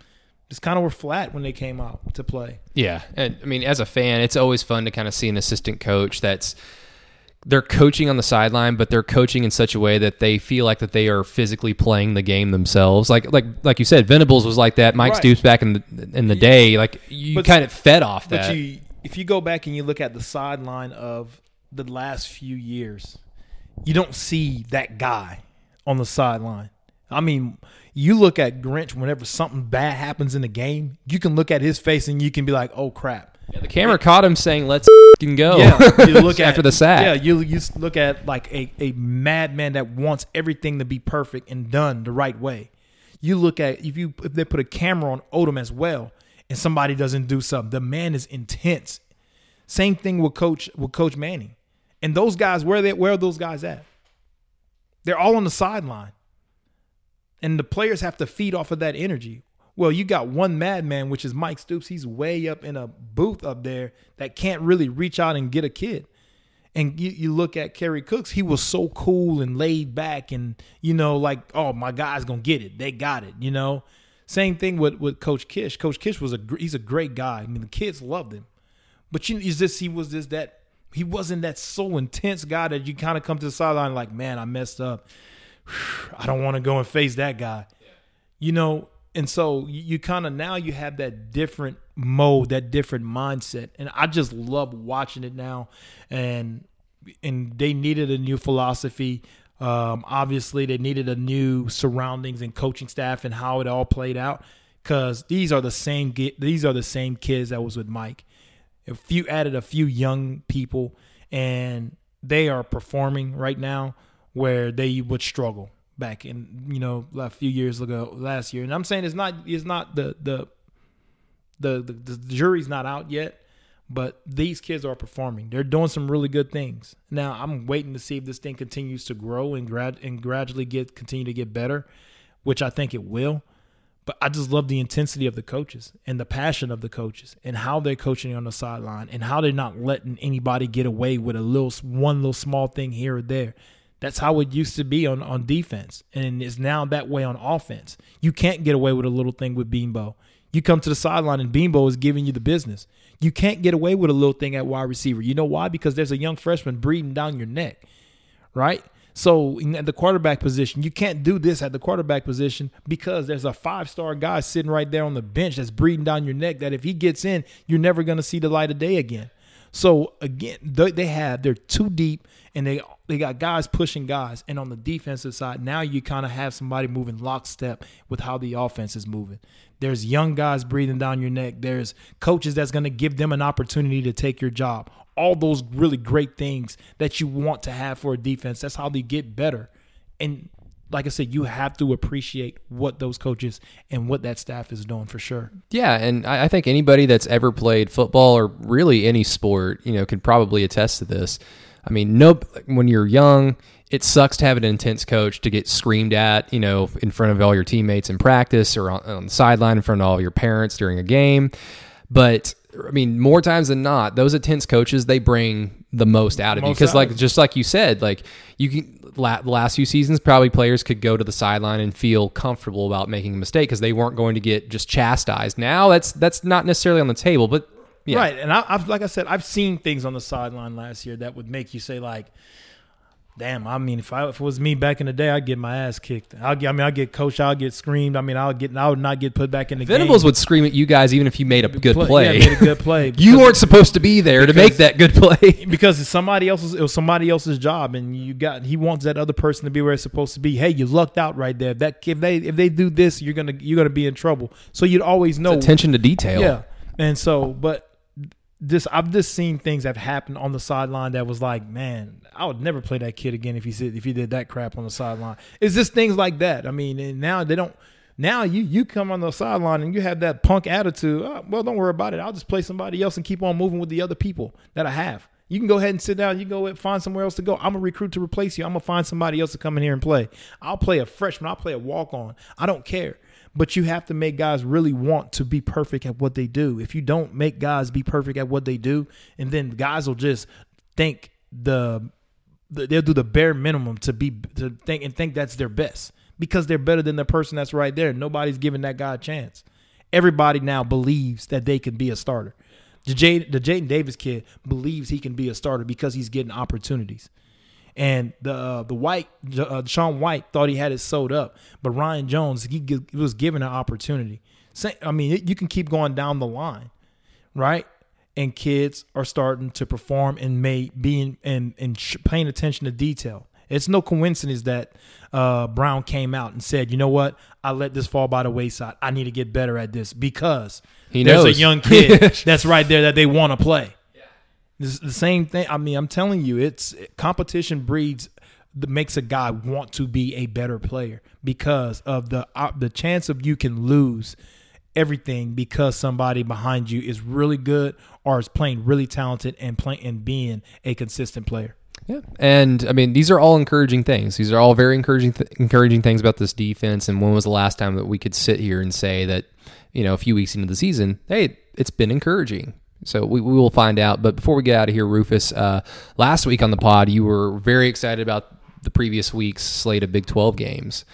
just kind of were flat when they came out to play. Yeah, and I mean, as a fan, it's always fun to kind of see an assistant coach that's they're coaching on the sideline, but they're coaching in such a way that they feel like that they are physically playing the game themselves. Like like like you said, Venables was like that. Mike right. Stoops back in the in the day, like you but, kind of fed off that. But you, if you go back and you look at the sideline of the last few years, you don't see that guy on the sideline. I mean, you look at Grinch whenever something bad happens in the game, you can look at his face and you can be like, "Oh crap." Yeah, the camera caught him saying, "Let's can go." Yeah, you look after at, the sack. Yeah, you you look at like a a madman that wants everything to be perfect and done the right way. You look at if you if they put a camera on Odom as well, and somebody doesn't do something, the man is intense. Same thing with Coach with Coach Manning, and those guys where they where are those guys at? They're all on the sideline, and the players have to feed off of that energy. Well, you got one madman, which is Mike Stoops. He's way up in a booth up there that can't really reach out and get a kid. And you, you look at Kerry Cooks, he was so cool and laid back and, you know, like, oh, my guy's going to get it. They got it, you know. Same thing with, with Coach Kish. Coach Kish was a he's a great guy. I mean, the kids loved him. But you is this he was just that he wasn't that so intense guy that you kind of come to the sideline like, man, I messed up. I don't want to go and face that guy. You know, and so you kind of now you have that different mode that different mindset and i just love watching it now and and they needed a new philosophy. Um, obviously they needed a new surroundings and coaching staff and how it all played out because these are the same these are the same kids that was with mike. A few added a few young people and they are performing right now where they would struggle back in you know a few years ago last year. And i'm saying it's not it's not the the the the, the jury's not out yet but these kids are performing. They're doing some really good things. Now i'm waiting to see if this thing continues to grow and grad and gradually get continue to get better which i think it will. But i just love the intensity of the coaches and the passion of the coaches and how they're coaching on the sideline and how they're not letting anybody get away with a little one little small thing here or there that's how it used to be on, on defense, and it's now that way on offense. You can't get away with a little thing with Beanbo. You come to the sideline and Beanbo is giving you the business. You can't get away with a little thing at wide receiver. You know why? Because there's a young freshman breathing down your neck, right? So at the quarterback position, you can't do this at the quarterback position because there's a five star guy sitting right there on the bench that's breathing down your neck. That if he gets in, you're never going to see the light of day again. So again, they have they're too deep and they they got guys pushing guys. And on the defensive side, now you kind of have somebody moving lockstep with how the offense is moving. There's young guys breathing down your neck. There's coaches that's going to give them an opportunity to take your job. All those really great things that you want to have for a defense. That's how they get better. And like I said, you have to appreciate what those coaches and what that staff is doing for sure. Yeah, and I think anybody that's ever played football or really any sport, you know, can probably attest to this. I mean, nope. when you're young, it sucks to have an intense coach to get screamed at, you know, in front of all your teammates in practice or on, on the sideline in front of all your parents during a game. But I mean, more times than not, those intense coaches they bring the most out of you because like just like you said like you can la- the last few seasons probably players could go to the sideline and feel comfortable about making a mistake because they weren't going to get just chastised. Now that's that's not necessarily on the table but yeah. Right, and I, I've like I said, I've seen things on the sideline last year that would make you say like, "Damn!" I mean, if I if it was me back in the day, I'd get my ass kicked. I'll get, I mean, I'll get coached. I'll get screamed. I mean, I'll get. I would not get put back in the game. Venables game. would scream at you guys even if you made a good Play- play. Yeah, made a good play. you weren't supposed to be there to make that good play. because it's somebody else's it was somebody else's job and you got he wants that other person to be where it's supposed to be hey you lucked out right there that if they if they do this you're gonna you're gonna be in trouble so you'd always know Attention to detail. yeah and so but this i've just seen things that have happened on the sideline that was like man i would never play that kid again if he said if he did that crap on the sideline it's just things like that i mean and now they don't now you you come on the sideline and you have that punk attitude. Oh, well, don't worry about it. I'll just play somebody else and keep on moving with the other people that I have. You can go ahead and sit down. You can go find somewhere else to go. I'm a recruit to replace you. I'm gonna find somebody else to come in here and play. I'll play a freshman. I'll play a walk on. I don't care. But you have to make guys really want to be perfect at what they do. If you don't make guys be perfect at what they do, and then guys will just think the the- they'll do the bare minimum to be to think and think that's their best because they're better than the person that's right there. Nobody's giving that guy a chance. Everybody now believes that they can be a starter. The Jay, the Jaden Davis kid believes he can be a starter because he's getting opportunities. And the uh, the White uh, Sean White thought he had it sewed up, but Ryan Jones he, was given an opportunity. I mean, it, you can keep going down the line, right? And kids are starting to perform and may being and and sh- paying attention to detail. It's no coincidence that uh, Brown came out and said, "You know what? I let this fall by the wayside. I need to get better at this because He there's knows. a young kid that's right there that they want to play." This is the same thing. I mean, I'm telling you, it's competition breeds makes a guy want to be a better player because of the uh, the chance of you can lose everything because somebody behind you is really good or is playing really talented and playing and being a consistent player. Yeah, and I mean these are all encouraging things. These are all very encouraging, th- encouraging things about this defense. And when was the last time that we could sit here and say that, you know, a few weeks into the season, hey, it's been encouraging. So we, we will find out. But before we get out of here, Rufus, uh, last week on the pod, you were very excited about the previous week's slate of Big Twelve games,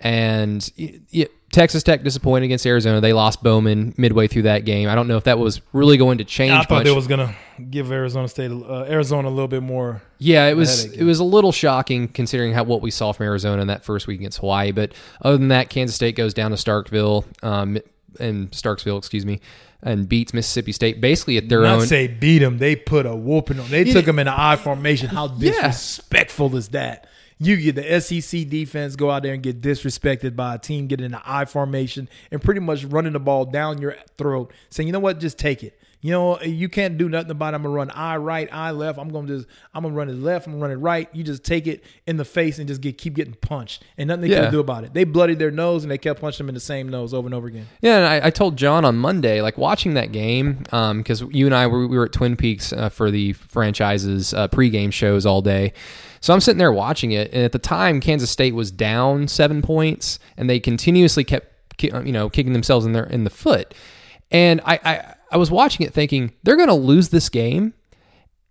and y- y- Texas Tech disappointed against Arizona. They lost Bowman midway through that game. I don't know if that was really going to change. I thought much. it was gonna give Arizona State uh, Arizona a little bit more. Yeah, it was it was a little shocking considering how what we saw from Arizona in that first week against Hawaii. But other than that, Kansas State goes down to Starkville, um, and Starksville, excuse me, and beats Mississippi State basically at their Not own. say beat them. They put a whooping on. They Yeah. took them in the I formation. How Yeah. disrespectful is that? You get the SEC defense go out there and get disrespected by a team getting in the I formation and pretty much running the ball down your throat, saying, "You know what? Just take it. You know you can't do nothing about it. I'm gonna run I right, I left. I'm gonna just I'm gonna run it left. I'm gonna run it right. You just take it in the face and just get keep getting punched, and nothing they Yeah. can do about it. They bloodied their nose and they kept punching them in the same nose over and over again. Yeah, and I, I told John on Monday, like watching that game, because you and I were, we were at Twin Peaks uh, for the franchise's uh, pregame shows all day. So I'm sitting there watching it, and at the time, Kansas State was down seven points, and they continuously kept, you know, kicking themselves in their in the foot. And I, I, I was watching it thinking they're going to lose this game,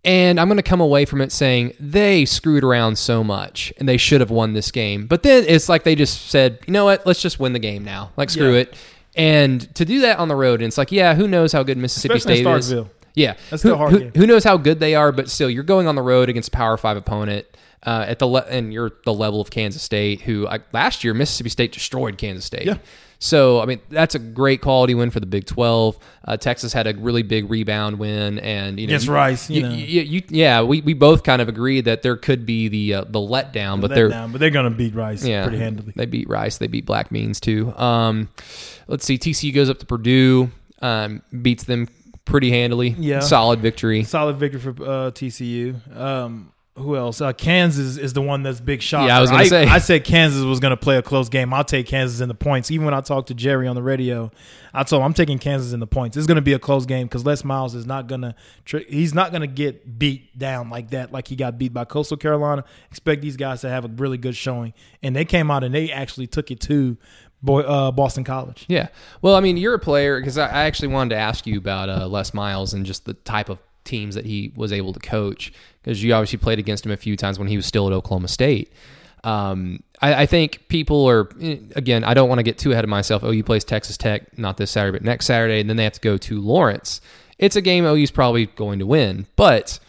and I'm going to come away from it saying they screwed around so much and they should have won this game. But then it's like they just said, you know what, let's just win the game now. Like screw Yeah. it. And to do that on the road, and it's like, yeah, who knows how good Mississippi Especially State is? Yeah, That's who, hard who, who knows how good they are? But still, you're going on the road against a Power Five opponent uh, at the le- and you're the level of Kansas State, who I, last year Mississippi State destroyed Kansas State. Yeah. So I mean, that's a great quality win for the Big Twelve. Uh, Texas had a really big rebound win, and you know, you- Rice, you know. you- you- yeah, we, we both kind of agreed that there could be the uh, the letdown, but Let they're but they're gonna beat Rice yeah, pretty handily. They beat Rice. They beat Black Beans too. Um, let's see. TCU goes up to Purdue, um, beats them pretty handily. Yeah. solid victory. Solid victory for uh, TCU. Um, who else? Uh, Kansas is the one that's big shot. Yeah, I was gonna say. I said Kansas was going to play a close game. I'll take Kansas in the points. Even when I talked to Jerry on the radio, I told him I'm taking Kansas in the points. It's going to be a close game because Les Miles is not going to. Tr- he's not going to get beat down like that, like he got beat by Coastal Carolina. Expect these guys to have a really good showing, and they came out and they actually took it to boy uh, Boston College. Yeah. Well, I mean, you're a player because I, I actually wanted to ask you about uh, Les Miles and just the type of teams that he was able to coach because you obviously played against him a few times when he was still at Oklahoma State. Um, I, I, think people are again. I don't want to get too ahead of myself. OU plays Texas Tech not this Saturday, but next Saturday, and then they have to go to Lawrence. It's a game OU's probably going to win, but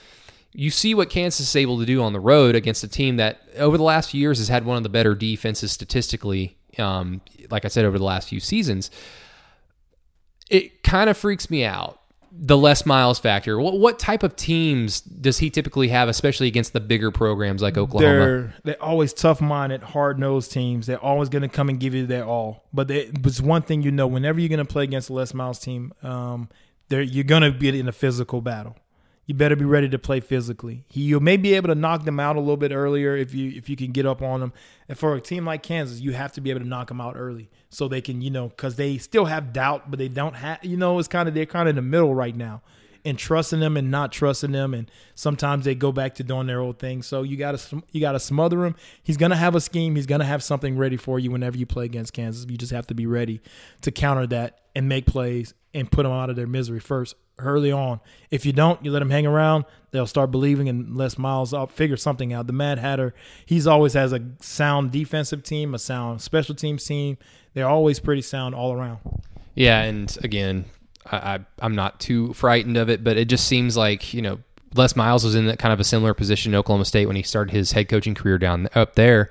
you see what Kansas is able to do on the road against a team that over the last few years has had one of the better defenses statistically. Um, like I said, over the last few seasons, it kind of freaks me out the Les Miles factor. What, what type of teams does he typically have, especially against the bigger programs like Oklahoma? They're they're always tough minded, hard nosed teams. They're always going to come and give you their all. But it's one thing you know: whenever you're going to play against a Les Miles team, um, you're going to be in a physical battle. You better be ready to play physically. He, you may be able to knock them out a little bit earlier if you if you can get up on them. And for a team like Kansas, you have to be able to knock them out early so they can, you know, because they still have doubt, but they don't have, you know, it's kind of they're kind of in the middle right now, and trusting them and not trusting them, and sometimes they go back to doing their old thing. So you got to you got to smother him. He's gonna have a scheme. He's gonna have something ready for you whenever you play against Kansas. You just have to be ready to counter that and make plays and put them out of their misery first early on. If you don't, you let them hang around, they'll start believing and Les Miles up figure something out. The Mad Hatter, he's always has a sound defensive team, a sound special teams team. They're always pretty sound all around. Yeah, and again, I, I I'm not too frightened of it, but it just seems like you know Les Miles was in that kind of a similar position in Oklahoma State when he started his head coaching career down up there.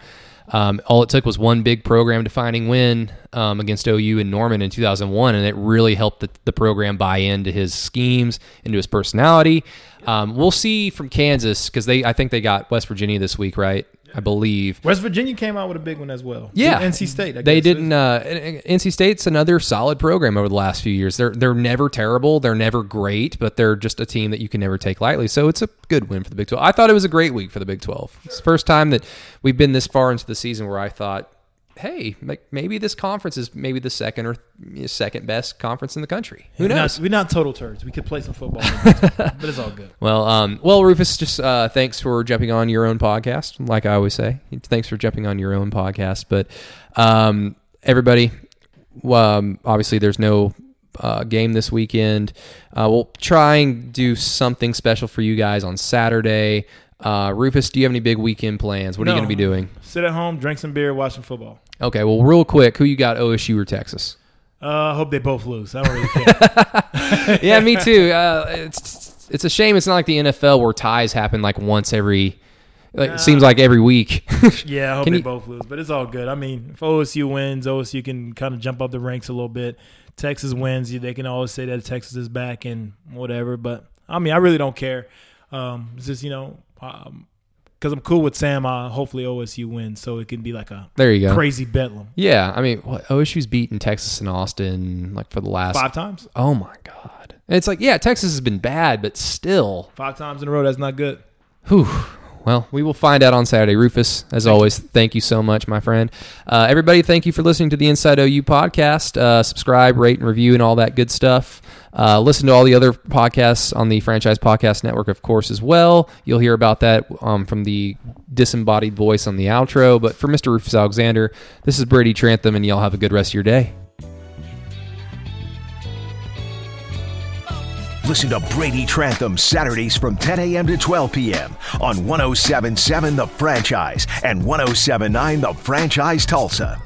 Um, all it took was one big program defining win um, against OU in Norman in 2001, and it really helped the, the program buy into his schemes, into his personality. Um, we'll see from Kansas because they, I think they got West Virginia this week, right? I believe. West Virginia came out with a big one as well. Yeah, NC State. I they didn't. Uh, NC State's another solid program over the last few years. They're they're never terrible. They're never great, but they're just a team that you can never take lightly. So it's a good win for the Big Twelve. I thought it was a great week for the Big Twelve. It's the first time that we've been this far into the season where I thought hey, like maybe this conference is maybe the second or second best conference in the country. Who we're knows? Not, we're not total turds. We could play some football, but it's all good. Well, um, well, Rufus, just uh, thanks for jumping on your own podcast. Like I always say, thanks for jumping on your own podcast. But um, everybody, um, obviously, there's no uh, game this weekend. Uh, we'll try and do something special for you guys on Saturday. Uh, Rufus, do you have any big weekend plans? What no. are you going to be doing? Sit at home, drink some beer, watch some football. Okay, well, real quick, who you got, OSU or Texas? Uh, I hope they both lose. I don't really care. yeah, me too. Uh, it's it's a shame. It's not like the NFL where ties happen like once every. Like, it seems like every week. yeah, I hope can they you, both lose, but it's all good. I mean, if OSU wins, OSU can kind of jump up the ranks a little bit. Texas wins, they can always say that Texas is back and whatever. But I mean, I really don't care. Um, it's just you know, um, because I'm cool with Sam. Uh, hopefully OSU wins, so it can be like a there you go crazy bedlam. Yeah, I mean what, OSU's beaten Texas and Austin like for the last five times. Oh my god! And it's like yeah, Texas has been bad, but still five times in a row. That's not good. Whew. Well, we will find out on Saturday. Rufus, as always, thank you so much, my friend. Uh, everybody, thank you for listening to the Inside OU podcast. Uh, subscribe, rate, and review, and all that good stuff. Uh, listen to all the other podcasts on the Franchise Podcast Network, of course, as well. You'll hear about that um, from the disembodied voice on the outro. But for Mr. Rufus Alexander, this is Brady Trantham, and y'all have a good rest of your day. Listen to Brady Trantham Saturdays from 10 a.m. to 12 p.m. on 1077 The Franchise and 1079 The Franchise Tulsa.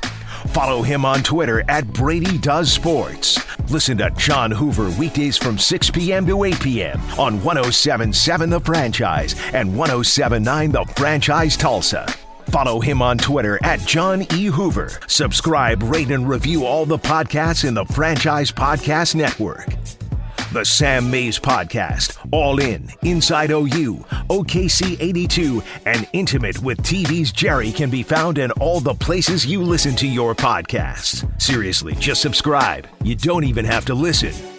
Follow him on Twitter at Brady Does Sports. Listen to John Hoover weekdays from 6 p.m. to 8 p.m. on 1077 The Franchise and 1079 The Franchise Tulsa. Follow him on Twitter at John E. Hoover. Subscribe, rate, and review all the podcasts in the Franchise Podcast Network. The Sam Mayes Podcast, All In, Inside OU, OKC 82, and Intimate with TV's Jerry can be found in all the places you listen to your podcasts. Seriously, just subscribe. You don't even have to listen.